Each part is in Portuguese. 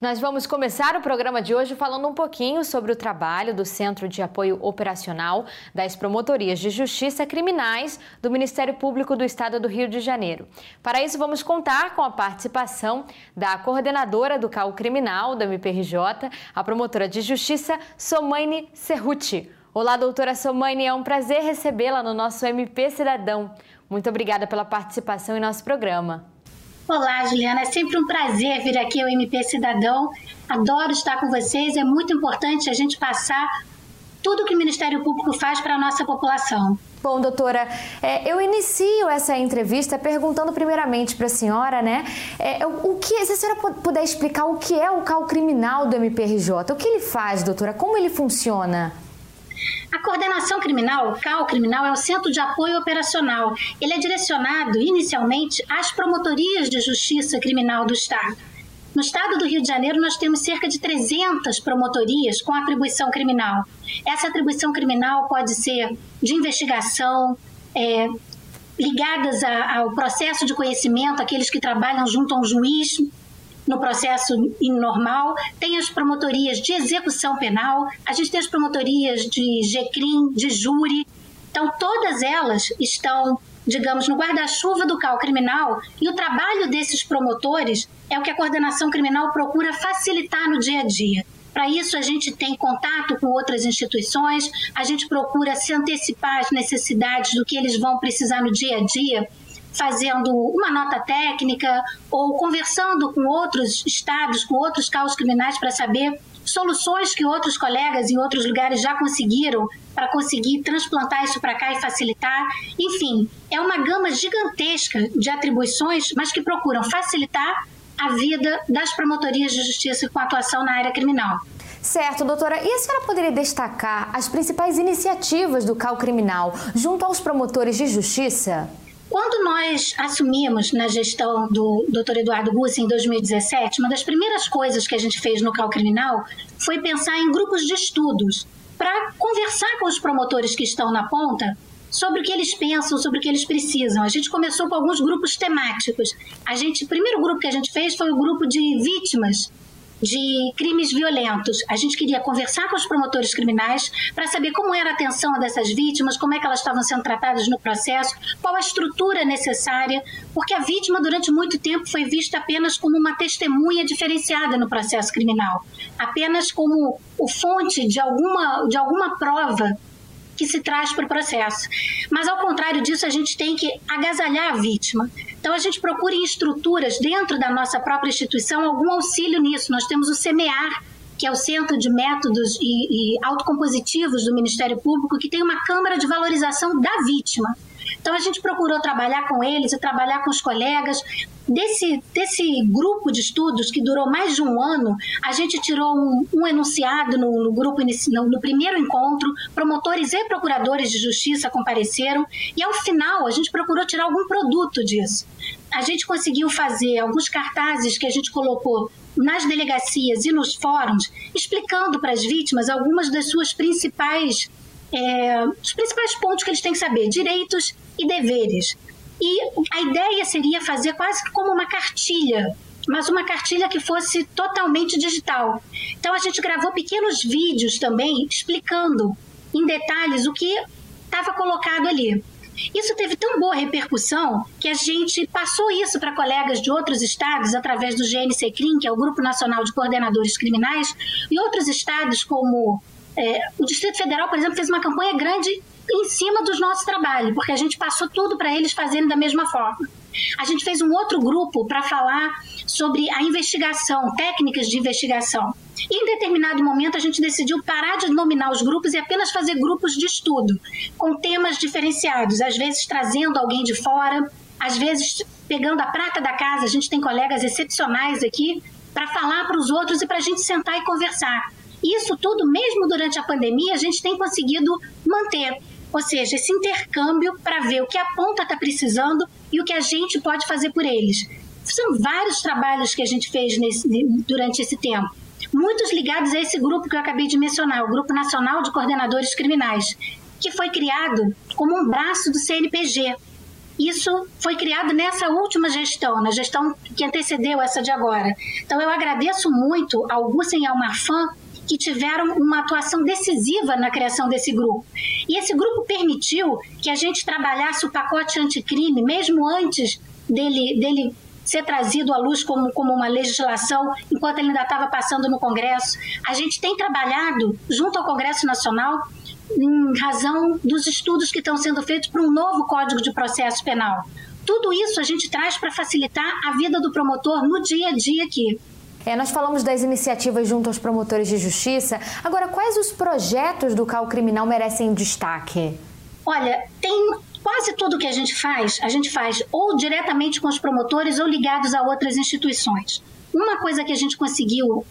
Nós vamos começar o programa de hoje falando um pouquinho sobre o trabalho do Centro de Apoio Operacional das Promotorias de Justiça Criminais do Ministério Público do Estado do Rio de Janeiro. Para isso, vamos contar com a participação da coordenadora do CAU Criminal do MPRJ, a promotora de Justiça, Somaine Cerruti. Olá, doutora Somaine, é um prazer recebê-la no nosso MP Cidadão. Muito obrigada pela participação em nosso programa. Olá, Juliana. É sempre um prazer vir aqui ao MP Cidadão. Adoro estar com vocês. É muito importante a gente passar tudo que o Ministério Público faz para a nossa população. Bom, doutora, é, eu inicio essa entrevista perguntando primeiramente para a senhora, né, é, o que, se a senhora puder explicar o que é o CAL criminal do MPRJ, o que ele faz, doutora, como ele funciona? A coordenação criminal, o CAL criminal, é o Centro de Apoio Operacional. Ele é direcionado inicialmente às promotorias de justiça criminal do Estado. No estado do Rio de Janeiro, nós temos cerca de 300 promotorias com atribuição criminal. Essa atribuição criminal pode ser de investigação, é, ligadas a, ao processo de conhecimento, aqueles que trabalham junto a um juiz no processo normal, tem as promotorias de execução penal, a gente tem as promotorias de GCRIM, de júri. Então, todas elas estão, digamos, no guarda-chuva do CAL criminal e o trabalho desses promotores é o que a coordenação criminal procura facilitar no dia a dia. Para isso, a gente tem contato com outras instituições, a gente procura se antecipar às necessidades do que eles vão precisar no dia a dia fazendo uma nota técnica ou conversando com outros estados, com outros caos criminais para saber soluções que outros colegas em outros lugares já conseguiram para conseguir transplantar isso para cá e facilitar. Enfim, é uma gama gigantesca de atribuições, mas que procuram facilitar a vida das promotorias de justiça com atuação na área criminal. Certo, doutora. E a senhora poderia destacar as principais iniciativas do CAL Criminal junto aos promotores de justiça? Quando nós assumimos na gestão do Dr. Eduardo Gussi em 2017, uma das primeiras coisas que a gente fez no CAL Criminal foi pensar em grupos de estudos para conversar com os promotores que estão na ponta sobre o que eles pensam, sobre o que eles precisam. A gente começou com alguns grupos temáticos. A gente, o primeiro grupo que a gente fez foi o grupo de vítimas de crimes violentos. A gente queria conversar com os promotores criminais para saber como era a atenção dessas vítimas, como é que elas estavam sendo tratadas no processo, qual a estrutura necessária, porque a vítima durante muito tempo foi vista apenas como uma testemunha diferenciada no processo criminal, apenas como o fonte de alguma, de alguma prova que se traz para o processo. Mas, ao contrário disso, a gente tem que agasalhar a vítima. Então, a gente procura em estruturas dentro da nossa própria instituição algum auxílio nisso. Nós temos o SEMEAR, que é o Centro de Métodos e, e Autocompositivos do Ministério Público, que tem uma Câmara de Valorização da Vítima. Então a gente procurou trabalhar com eles e trabalhar com os colegas. Desse, desse grupo de estudos que durou mais de um ano, a gente tirou um, um enunciado no, no grupo no, no primeiro encontro, promotores e procuradores de justiça compareceram e ao final a gente procurou tirar algum produto disso. A gente conseguiu fazer alguns cartazes que a gente colocou nas delegacias e nos fóruns, explicando para as vítimas algumas das suas principais é, os principais pontos que eles têm que saber: direitos e deveres. E a ideia seria fazer quase como uma cartilha, mas uma cartilha que fosse totalmente digital. Então a gente gravou pequenos vídeos também explicando em detalhes o que estava colocado ali. Isso teve tão boa repercussão que a gente passou isso para colegas de outros estados através do GNC-CRIM, que é o Grupo Nacional de Coordenadores Criminais, e outros estados como é, o Distrito Federal, por exemplo, fez uma campanha grande em cima dos nossos trabalhos, porque a gente passou tudo para eles fazerem da mesma forma. A gente fez um outro grupo para falar sobre a investigação, técnicas de investigação. Em determinado momento a gente decidiu parar de nominar os grupos e apenas fazer grupos de estudo, com temas diferenciados, às vezes trazendo alguém de fora, às vezes pegando a prata da casa. A gente tem colegas excepcionais aqui para falar para os outros e para a gente sentar e conversar. Isso tudo, mesmo durante a pandemia, a gente tem conseguido manter. Ou seja, esse intercâmbio para ver o que a ponta está precisando e o que a gente pode fazer por eles. São vários trabalhos que a gente fez nesse, durante esse tempo. Muitos ligados a esse grupo que eu acabei de mencionar, o Grupo Nacional de Coordenadores Criminais, que foi criado como um braço do CNPG. Isso foi criado nessa última gestão, na gestão que antecedeu essa de agora. Então, eu agradeço muito ao Gussen e ao Marfan que tiveram uma atuação decisiva na criação desse grupo. E esse grupo permitiu que a gente trabalhasse o pacote anticrime, mesmo antes dele, dele ser trazido à luz como, como uma legislação, enquanto ele ainda estava passando no Congresso. A gente tem trabalhado junto ao Congresso Nacional em razão dos estudos que estão sendo feitos para um novo Código de Processo Penal. Tudo isso a gente traz para facilitar a vida do promotor no dia a dia aqui. É, nós falamos das iniciativas junto aos promotores de justiça. Agora, quais os projetos do CAL Criminal merecem destaque? Olha, tem quase tudo que a gente faz, a gente faz ou diretamente com os promotores ou ligados a outras instituições. Uma coisa que a gente conseguiu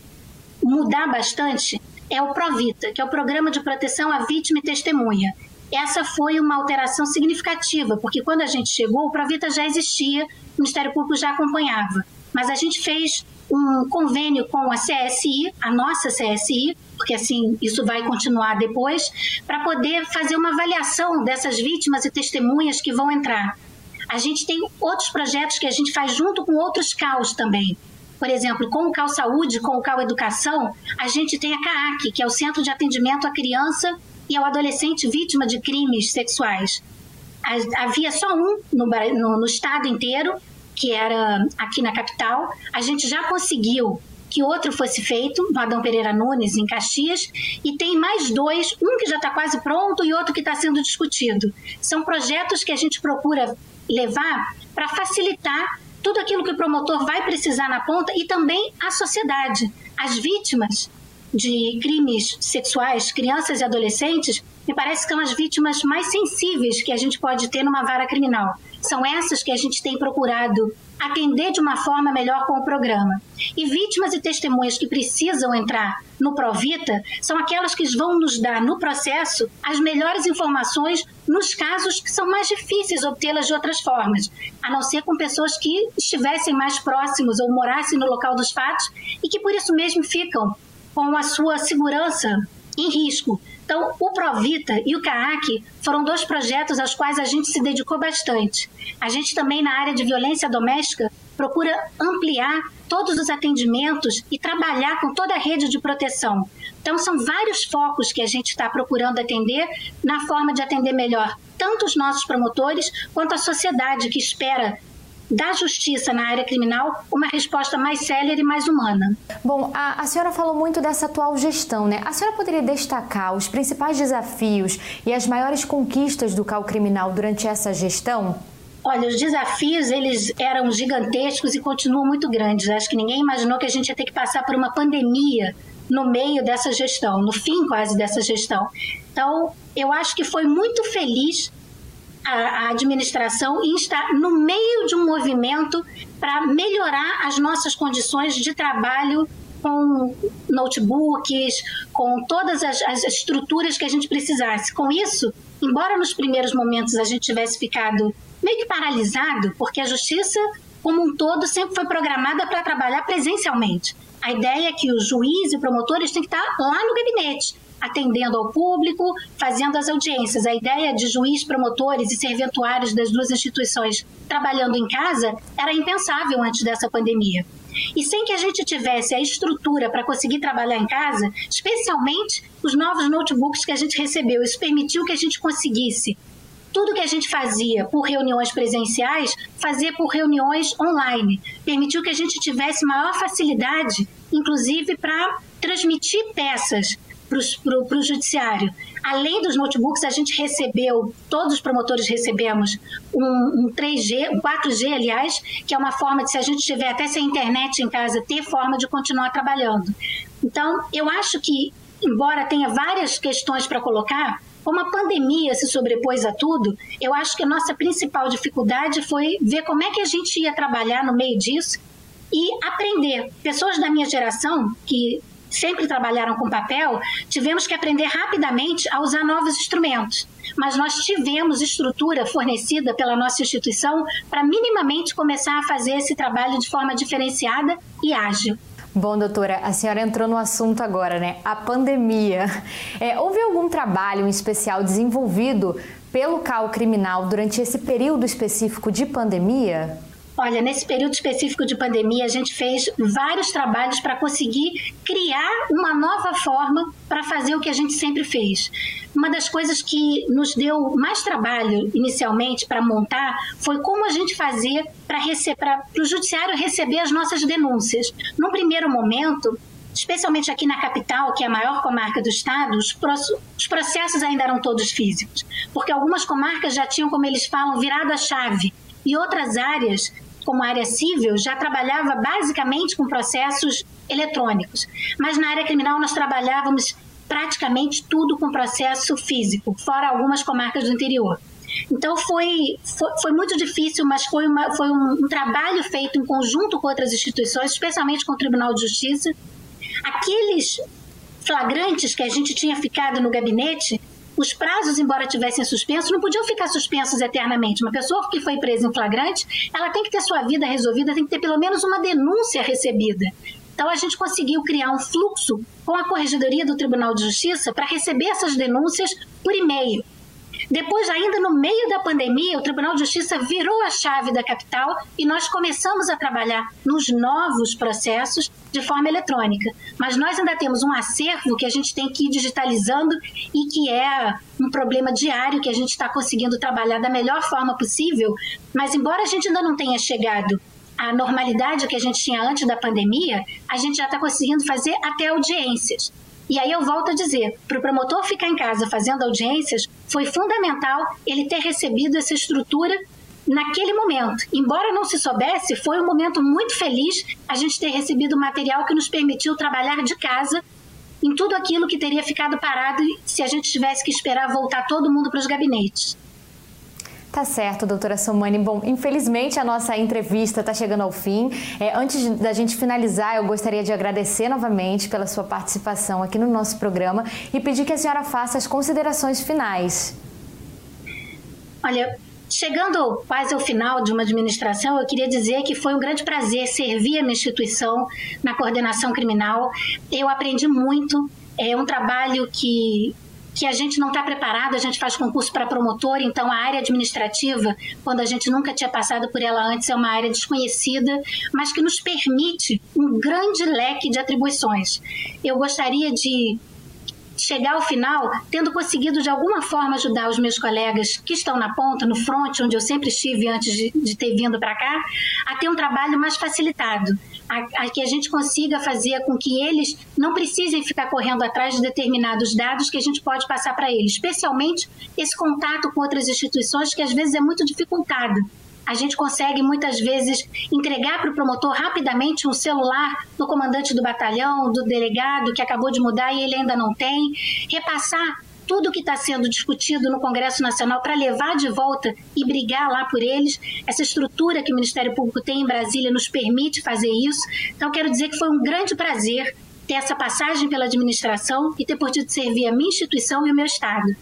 mudar bastante é o Provita, que é o Programa de Proteção à Vítima e Testemunha. Essa foi uma alteração significativa, porque quando a gente chegou, o Provita já existia, o Ministério Público já acompanhava. Mas a gente fez um convênio com a CSI, a nossa CSI, porque assim isso vai continuar depois, para poder fazer uma avaliação dessas vítimas e testemunhas que vão entrar. A gente tem outros projetos que a gente faz junto com outros CAUs também. Por exemplo, com o CAU Saúde, com o CAU Educação, a gente tem a CAAC, que é o Centro de Atendimento à Criança e ao Adolescente Vítima de Crimes Sexuais. Havia só um no, no, no estado inteiro, que era aqui na capital. A gente já conseguiu que outro fosse feito, no Adão Pereira Nunes, em Caxias, e tem mais dois, um que já está quase pronto e outro que está sendo discutido. São projetos que a gente procura levar para facilitar tudo aquilo que o promotor vai precisar na ponta e também a sociedade. As vítimas de crimes sexuais, crianças e adolescentes, me parece que são as vítimas mais sensíveis que a gente pode ter numa vara criminal. São essas que a gente tem procurado atender de uma forma melhor com o programa. E vítimas e testemunhas que precisam entrar no Provita são aquelas que vão nos dar no processo as melhores informações nos casos que são mais difíceis obtê-las de outras formas, a não ser com pessoas que estivessem mais próximos ou morassem no local dos fatos e que por isso mesmo ficam com a sua segurança em risco. Então, o Provita e o CAAC foram dois projetos aos quais a gente se dedicou bastante. A gente também, na área de violência doméstica, procura ampliar todos os atendimentos e trabalhar com toda a rede de proteção. Então, são vários focos que a gente está procurando atender na forma de atender melhor tanto os nossos promotores quanto a sociedade que espera da justiça na área criminal uma resposta mais célere e mais humana. Bom, a, a, senhora falou muito dessa atual gestão, né? A senhora poderia destacar os principais desafios e as maiores conquistas do CAL criminal durante essa gestão? Olha, os desafios eles eram gigantescos e continuam muito grandes. Acho que ninguém imaginou que a gente ia ter que passar por uma pandemia no meio dessa gestão, no fim quase dessa gestão. Então, eu acho que foi muito feliz a, a administração está no meio de um movimento para melhorar as nossas condições de trabalho com notebooks, com todas as, as, estruturas que a gente precisasse. Com isso, embora nos primeiros momentos a gente tivesse ficado meio que paralisado, porque a justiça como um todo sempre foi programada para trabalhar presencialmente. A ideia é que o juiz e promotores têm que estar lá no gabinete, atendendo ao público, fazendo as audiências. A ideia de juiz, promotores e serventuários das duas instituições trabalhando em casa era impensável antes dessa pandemia. E sem que a gente tivesse a estrutura para conseguir trabalhar em casa, especialmente os novos notebooks que a gente recebeu, isso permitiu que a gente conseguisse tudo que a gente fazia por reuniões presenciais, fazer por reuniões online. Permitiu que a gente tivesse maior facilidade, inclusive para transmitir peças para o judiciário. Além dos notebooks, a gente recebeu, todos os promotores recebemos um, um 3G, um 4G, aliás, que é uma forma de, se a gente tiver até sem internet em casa, ter forma de continuar trabalhando. Então, eu acho que, embora tenha várias questões para colocar, como a pandemia se sobrepôs a tudo, eu acho que a nossa principal dificuldade foi ver como é que a gente ia trabalhar no meio disso e aprender. Pessoas da minha geração, que sempre trabalharam com papel, tivemos que aprender rapidamente a usar novos instrumentos. Mas nós tivemos estrutura fornecida pela nossa instituição para minimamente começar a fazer esse trabalho de forma diferenciada e ágil. Bom, doutora, a senhora entrou no assunto agora, né? A pandemia. É, houve algum trabalho em especial desenvolvido pelo CAU criminal durante esse período específico de pandemia? Olha, nesse período específico de pandemia, a gente fez vários trabalhos para conseguir criar uma nova forma para fazer o que a gente sempre fez. Uma das coisas que nos deu mais trabalho inicialmente para montar foi como a gente fazia para o judiciário receber as nossas denúncias. Num primeiro momento, especialmente aqui na capital, que é a maior comarca do estado, os, processos ainda eram todos físicos, porque algumas comarcas já tinham, como eles falam, virado a chave, e outras áreas como área civil, já trabalhava basicamente com processos eletrônicos. Mas na área criminal nós trabalhávamos praticamente tudo com processo físico, fora algumas comarcas do interior. Então foi, foi, foi muito difícil, mas foi, uma, foi um, um trabalho feito em conjunto com outras instituições, especialmente com o Tribunal de Justiça. Aqueles flagrantes que a gente tinha ficado no gabinete, os prazos, embora tivessem suspensos, não podiam ficar suspensos eternamente. Uma pessoa que foi presa em flagrante, ela tem que ter sua vida resolvida, tem que ter pelo menos uma denúncia recebida. Então, a gente conseguiu criar um fluxo com a Corregedoria do Tribunal de Justiça para receber essas denúncias por e-mail. Depois, ainda no meio da pandemia, o Tribunal de Justiça virou a chave da capital e nós começamos a trabalhar nos novos processos de forma eletrônica. Mas nós ainda temos um acervo que a gente tem que ir digitalizando e que é um problema diário que a gente está conseguindo trabalhar da melhor forma possível. Mas, embora a gente ainda não tenha chegado à normalidade que a gente tinha antes da pandemia, a gente já está conseguindo fazer até audiências. E aí eu volto a dizer, para o promotor ficar em casa fazendo audiências, foi fundamental ele ter recebido essa estrutura naquele momento. Embora não se soubesse, foi um momento muito feliz a gente ter recebido o material que nos permitiu trabalhar de casa em tudo aquilo que teria ficado parado se a gente tivesse que esperar voltar todo mundo para os gabinetes. Tá certo, doutora Somani. Bom, infelizmente a nossa entrevista está chegando ao fim. É, antes da gente finalizar, eu gostaria de agradecer novamente pela sua participação aqui no nosso programa e pedir que a senhora faça as considerações finais. Olha, chegando quase ao final de uma administração, eu queria dizer que foi um grande prazer servir a minha instituição na coordenação criminal. Eu aprendi muito. É um trabalho que que a gente não está preparado, a gente faz concurso para promotor, então a área administrativa, quando a gente nunca tinha passado por ela antes, é uma área desconhecida, mas que nos permite um grande leque de atribuições. Eu gostaria de chegar ao final tendo conseguido de alguma forma ajudar os meus colegas que estão na ponta, no front, onde eu sempre estive antes de, de ter vindo para cá, a ter um trabalho mais facilitado, a, a, que a gente consiga fazer com que eles não precisem ficar correndo atrás de determinados dados que a gente pode passar para eles, especialmente esse contato com outras instituições que às vezes é muito dificultado. A gente consegue muitas vezes entregar para o promotor rapidamente um celular do comandante do batalhão, do delegado que acabou de mudar e ele ainda não tem, repassar tudo que está sendo discutido no Congresso Nacional para levar de volta e brigar lá por eles. Essa estrutura que o Ministério Público tem em Brasília nos permite fazer isso. Então, quero dizer que foi um grande prazer ter essa passagem pela administração e ter podido servir a minha instituição e o meu Estado.